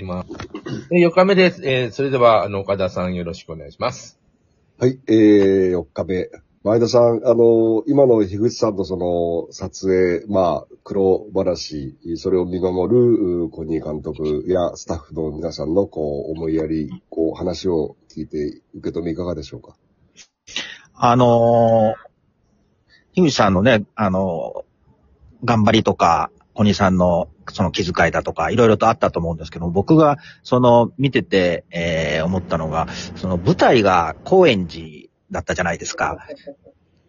います。え4日目です。えーそれでは、あの、岡田さんよろしくお願いします。はい、えー、4日目。前田さん、あの、今の樋口さんのその、撮影、まあ、苦労話、それを見守る、うコニー監督やスタッフの皆さんの、こう、思いやり、こう、話を聞いて、受け止めいかがでしょうか？あのー、樋口さんのね、あのー頑張りとか、小西さんのその気遣いだとか、いろいろとあったと思うんですけど、僕がその見てて、えー思ったのが、その舞台が高円寺だったじゃないですか。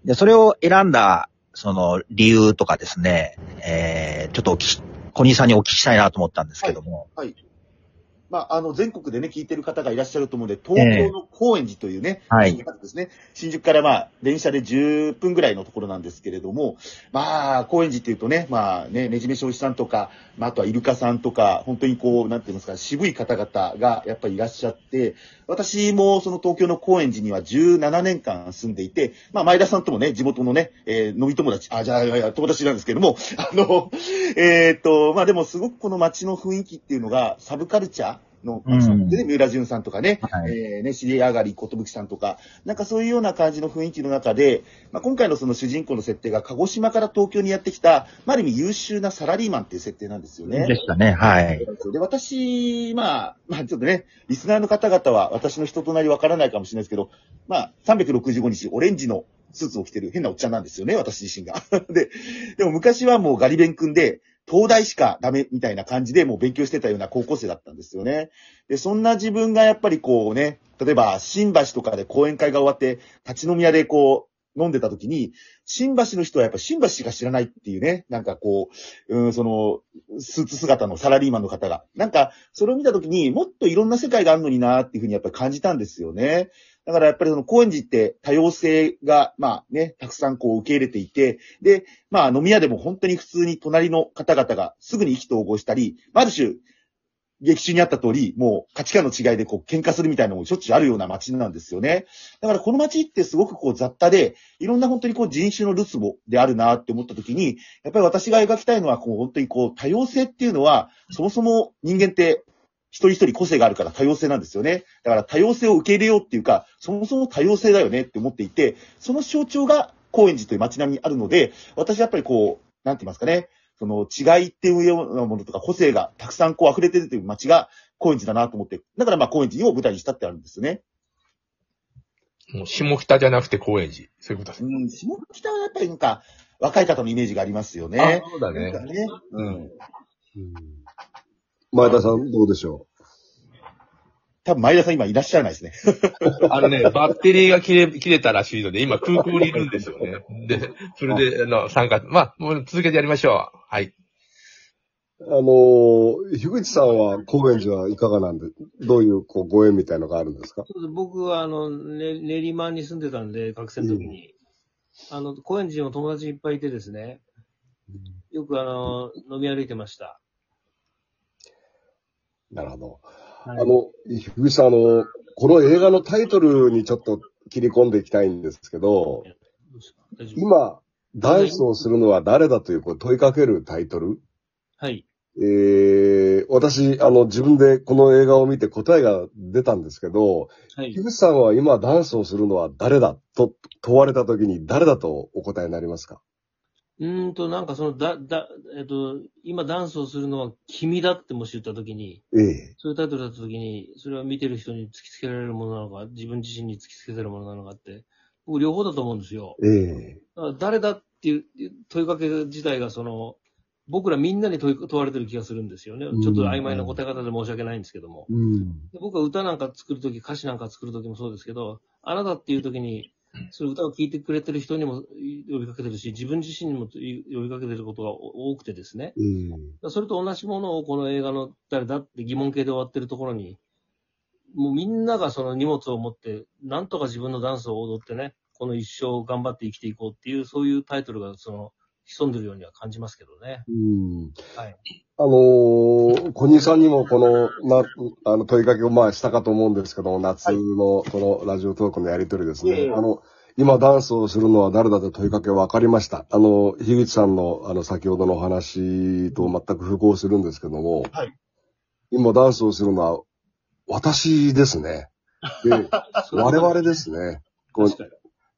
で、それを選んだ、その理由とかですね、えーちょっとお聞き、小西さんにお聞きしたいなと思ったんですけども。まあ、あの、全国でね、聞いてる方がいらっしゃると思うので、東京の高円寺というね、はい新宿ですね。新宿からまあ、電車で10分ぐらいのところなんですけれども、まあ、高円寺っていうとね、まあね、ねじめしおしさんとか、まあ、あとはイルカさんとか、本当にこう、なんていうんですか、渋い方々がやっぱりいらっしゃって、私もその東京の高円寺には17年間住んでいて、まあ、前田さんともね、地元のね、えー飲み友達、あ、じゃあ、いやいや、友達なんですけども、あの、えーっと、まあでもすごくこの街の雰囲気っていうのが、サブカルチャーの街なんでね、三浦淳さんとかね、はいえーね、知り上がり、寿さんとか、なんかそういうような感じの雰囲気の中で、まあ、今回のその主人公の設定が鹿児島から東京にやってきた、まあ、ある意味優秀なサラリーマンっていう設定なんですよね。でしたね、はい。で、私、まあ、まあ、ちょっとね、リスナーの方々は私の人となりわからないかもしれないですけど、まあ、365日オレンジのスーツを着てる変なおっちゃんなんですよね、私自身が。で、でも昔はもうガリ勉君で、東大しかダメみたいな感じでもう勉強してたような高校生だったんですよね。で、そんな自分がやっぱりこうね、例えば新橋とかで講演会が終わって、立ち飲み屋でこう、飲んでた時に、新橋の人はやっぱ新橋しか知らないっていうね、なんかこう、うん、その、スーツ姿のサラリーマンの方が。なんか、それを見た時にもっといろんな世界があるのになっていうふうにやっぱり感じたんですよね。だからやっぱりその高円寺って多様性が、まあね、たくさんこう受け入れていて、で、まあ飲み屋でも本当に普通に隣の方々がすぐに意気投合したり、まある種、劇中にあった通り、もう価値観の違いでこう喧嘩するみたいなのもしょっちゅうあるような街なんですよね。だからこの街ってすごくこう雑多で、いろんな本当にこう人種のるつぼであるなって思った時に、やっぱり私が描きたいのはこう本当にこう多様性っていうのは、そもそも人間って一人一人個性があるから多様性なんですよね。だから多様性を受け入れようっていうか、そもそも多様性だよねって思っていて、その象徴が高円寺という街並みにあるので、私やっぱりこう、なんて言いますかね、その違いっていうようなものとか個性がたくさんこう溢れてるという街が高円寺だなと思って、だからまあ高円寺を舞台にしたってあるんですよね。もう下北じゃなくて高円寺。そういうことです。うん、下北はやっぱりなんか若い方のイメージがありますよね。あそうだねなんかね。うん。前田さん、どうでしょ多分前田さん今いらっしゃらないですね。あのね、バッテリーが切れ、切れたらしいので、今空港にいるんですよね。で、それで、あの、参加、まあ、もう続けてやりましょう。はい。うあの、樋口さんは高円寺はいかがなんで、どういう、こう、ご縁みたいのがあるんですか？僕は、あの、ね、練馬に住んでたんで、学生の時に。あの、高円寺にも友達いっぱいいてですね。よく、あの、飲み歩いてました。なるほど。はいあの、樋口さん、あの、この映画のタイトルにちょっと切り込んでいきたいんですけど、今、ダンスをするのは誰だというこう問いかけるタイトル？はい。えー、私、あの、自分でこの映画を見て答えが出たんですけど、はい樋。口さんは今ダンスをするのは誰だと問われた時に誰だとお答えになりますか？うーんと、なんかその、だ、だ、えっと、今ダンスをするのは君だってもし言った時に、ええそういうタイトルだった時に、それは見てる人に突きつけられるものなのか、自分自身に突きつけてるものなのかって、僕両方だと思うんですよ。ええだから誰だっていう問いかけ自体が、その、僕らみんなに問い問われてる気がするんですよね。うんちょっと曖昧な答え方で申し訳ないんですけども。うん。で僕は歌なんか作るとき、歌詞なんか作るときもそうですけど、あなたっていうときに、その歌を聴いてくれてる人にも呼びかけてるし、自分自身にも呼びかけてることが多くてですね。ええそれと同じものをこの映画の誰だって疑問形で終わってるところに、もうみんながその荷物を持って、なんとか自分のダンスを踊ってね、この一生頑張って生きていこうっていう、そういうタイトルがその、潜んでるようには感じますけどね。うん。はい。あのー、小西さんにもこの、な、あの、問いかけをまあしたかと思うんですけども、夏のこのラジオトークのやりとりですね。ええあの、今ダンスをするのは誰だと問いかけ分かりました？あの、樋口さんのあの、先ほどのお話と全く符合するんですけども、はい今ダンスをするのは、私ですね。で、我々ですね。こう確かに。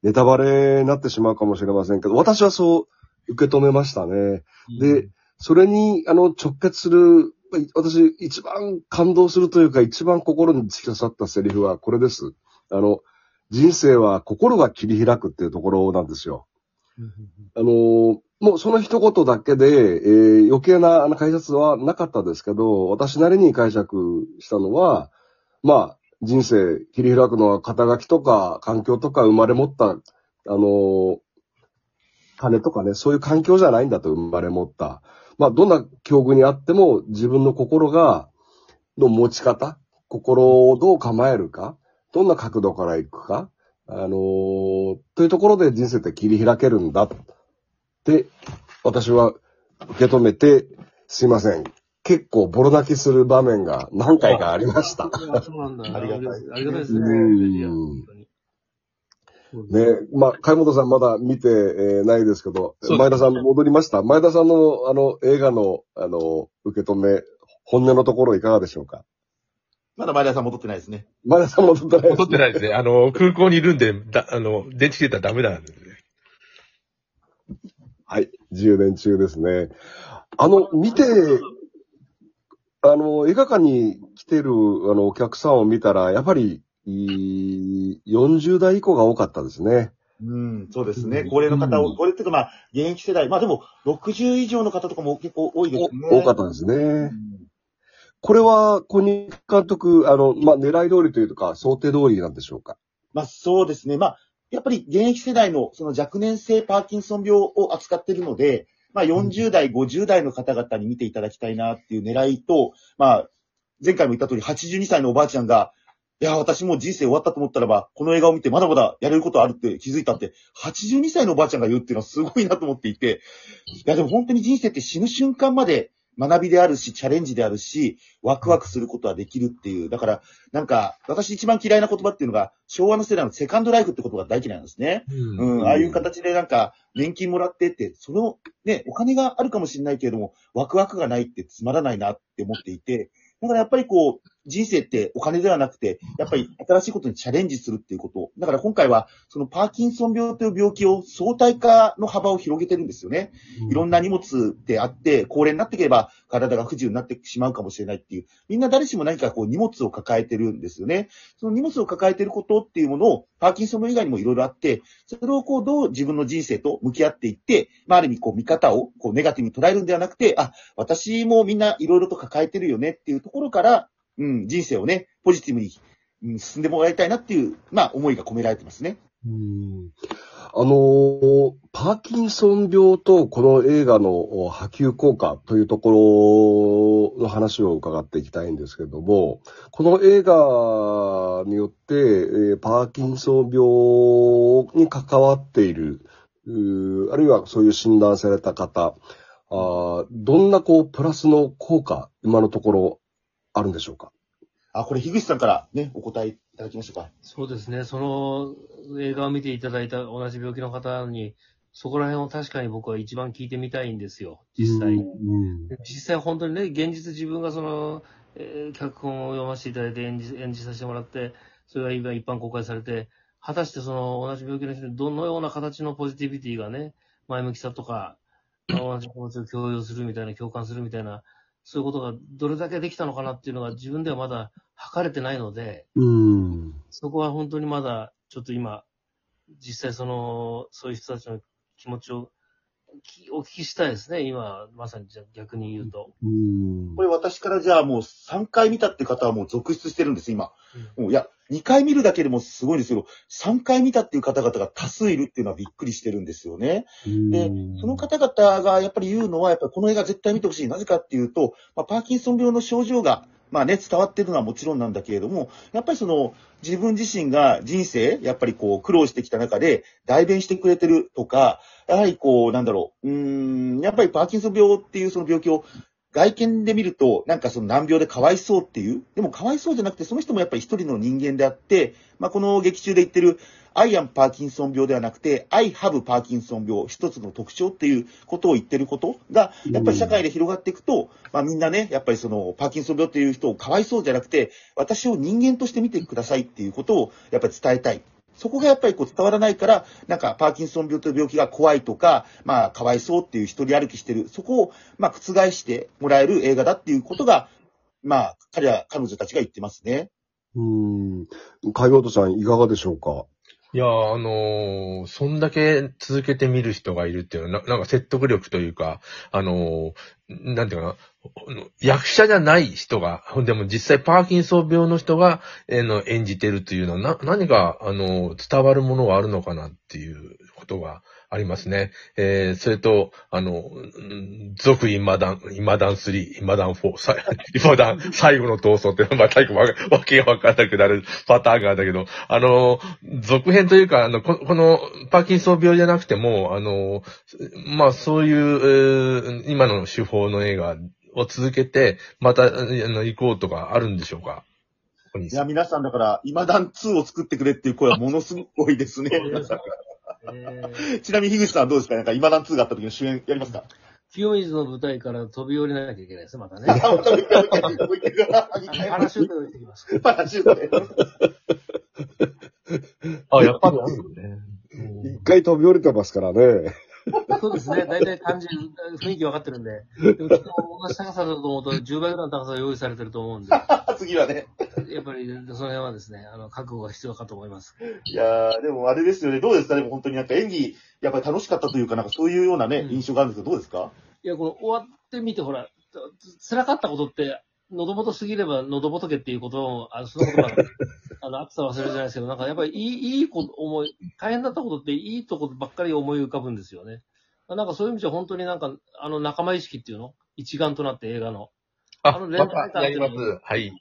ネタバレになってしまうかもしれませんけど、私はそう受け止めましたね。で、それに、あの、直結する、私、一番感動するというか、一番心に突き刺さったセリフはこれです。あの、人生は心が切り開くっていうところなんですよ。あの、もうその一言だけで、えー余計なあの解説はなかったですけど、私なりに解釈したのは、まあ、人生切り開くのは肩書きとか環境とか生まれ持った、あの、金とかね、そういう環境じゃないんだと生まれ持った。まあ、どんな境遇にあっても自分の心が、の持ち方、心をどう構えるか、どんな角度から行くか、あのーというところで人生って切り開けるんだって、私は受け止めて、すいません。結構ボロ泣きする場面が何回かありました。そうなんだ。ありがたいありがたいですね。うんね、まあ、貝本さんまだ見て、えーないですけど、前田さん戻りました？前田さんのあの映画のあの受け止め、本音のところいかがでしょうか？まだ前田さん戻ってないですね。前田さん戻ってないです戻ってないですね。あの、空港にいるんで、だあの、電池切れたらダメなんですね。はい、10年中ですね。あの、見て、あの、映画館に来てる、あの、お客さんを見たら、やっぱり、40代以降が多かったですね。うん、そうですね。うん高齢の方を、うん高齢っていうかまあ、現役世代、まあでも、60以上の方とかも結構多いですね。お多かったですね。うんこれは、小西監督、あの、まあ、狙い通りというか、想定通りなんでしょうか？まあそうですね。まあ、やっぱり現役世代のその若年性パーキンソン病を扱っているので、まあ40代、50代の方々に見ていただきたいなっていう狙いと、まあ、前回も言った通り82歳のおばあちゃんが、いや、私もう人生終わったと思ったらば、この映画を見てまだまだやれることあるって気づいたって、82歳のおばあちゃんが言うっていうのはすごいなと思っていて、いや、でも本当に人生って死ぬ瞬間まで学びであるし、チャレンジであるし、ワクワクすることはできるっていう。だから、なんか、私一番嫌いな言葉っていうのが、昭和の世代のセカンドライフって言葉が大嫌いなんですね。うん、ああいう形でなんか、年金もらってって、その、ね、お金があるかもしれないけれども、ワクワクがないってつまらないなって思っていて、だからやっぱりこう、人生ってお金ではなくて、やっぱり新しいことにチャレンジするっていうこと。だから今回は、そのパーキンソン病という病気を相対化の幅を広げてるんですよね。いろんな荷物であって、高齢になっていけば体が不自由になってしまうかもしれないっていう、みんな誰しも何かこう荷物を抱えてるんですよね。その荷物を抱えてることっていうものを、パーキンソン病以外にもいろいろあって、それをこうどう自分の人生と向き合っていって、まあある意味こう見方をこうネガティブに捉えるんではなくて、あ、私もみんないろいろと抱えてるよねっていうところから、うん、人生をね、ポジティブに、うん、進んでもらいたいなっていう、まあ思いが込められてますね。うんあのパーキンソン病とこの映画の波及効果というところの話を伺っていきたいんですけれども、この映画によって、えーパーキンソン病に関わっている、あるいはそういう診断された方、あどんなこうプラスの効果、今のところあるんでしょうか？あ、これ樋口さんからね、お答えいただきましょうか。そうですね。その映画を見ていただいた同じ病気の方に、そこら辺を確かに僕は一番聞いてみたいんですよ。実際。うん実際本当にね、現実自分がその、えー脚本を読ませていただいて演じ演じさせてもらって、それが今一般公開されて、果たしてその同じ病気の人にどのような形のポジティビティがね、前向きさとか、まあ同じ気持ちを共有するみたいな、共感するみたいな、そういうことがどれだけできたのかなっていうのが自分ではまだ測れてないので、うん。そこは本当にまだ、ちょっと今、実際その、そういう人たちの気持ちをきお聞きしたいですね、今、まさにじゃあ逆に言うと。うん。これ私からじゃあもう3回見たって方はもう続出してるんです、今。もういや、2回見るだけでもすごいんですけど、3回見たっていう方々が多数いるっていうのはびっくりしてるんですよね。で、その方々がやっぱり言うのは、やっぱりこの映画絶対見てほしい。なぜかっていうと、まあ、パーキンソン病の症状が、まあね、伝わってるのはもちろんなんだけれども、やっぱりその、自分自身が人生、やっぱりこう、苦労してきた中で、代弁してくれてるとか、やはりこう、なんだろう、うーん、やっぱりパーキンソン病っていうその病気を外見で見ると、なんかその難病でかわいそうっていう、でもかわいそうじゃなくて、その人もやっぱり一人の人間であって、まあ、この劇中で言ってる、I am パーキンソン病ではなくて、I have パーキンソン病、一つの特徴っていうことを言ってることが、やっぱり社会で広がっていくと、まあみんなね、やっぱりそのパーキンソン病っていう人をかわいそうじゃなくて、私を人間として見てくださいっていうことをやっぱり伝えたい。そこがやっぱりこう伝わらないから、なんかパーキンソン病という病気が怖いとか、まあかわいそうっていう一人歩きしてる、そこをまあ覆してもらえる映画だっていうことが、まあ彼ら、彼女たちが言ってますね。うん。海本さん、いかがでしょうか？いやー、あのーそんだけ続けて見る人がいるっていうのは、ななんか説得力というか、あのーなんていうかな、役者じゃない人が、でも実際パーキンソン病の人が、えの演じてるというのは、な、何か、あの伝わるものがあるのかなっていうことがありますね。えー、それと、あの、うん続今段、今段3、今段4、さ今段最後の闘争って、またわわけがわからなくなるパターンがあるんだけど、あの、続編というか、あの、ここのパーキンソン病じゃなくても、あの、まあそういう、えー今の手法の映画を続けて、また、あの、行こうとかあるんでしょうか？ここにいや、皆さんだから、今段2を作ってくれっていう声はものすごいですね。ちなみに樋口さんはどうですか？なんか今段2があった時の主演やりますか？清水の舞台から飛び降りなきゃいけないですね、またね。パラシュートできます。パラシュートで。あ、やっぱりあるよね。一回飛び降りてますからね。そうですね。大体感じ、雰囲気分かってるんで。でもきっと同じ高さだと思うと10倍ぐらいの高さが用意されてると思うんで。次はね。やっぱり、その辺はですね、あの、覚悟が必要かと思います。いやー、でもあれですよね。どうですかでも本当になんか演技、やっぱり楽しかったというか、なんかそういうようなね、うん印象があるんですけど、どうですか？いや、この終わってみて、ほら、つ辛かったことって、喉元すぎれば喉仏っていうことも、あの、そのことが、あの、暑さ忘れるじゃないですけど、なんかやっぱりいい、いいこと、思い、大変だったことっていいとこばっかり思い浮かぶんですよね。なんかそういう意味じゃ本当になんか、あの仲間意識っていうの？一丸となって映画の。あ、あのまたやります。はい。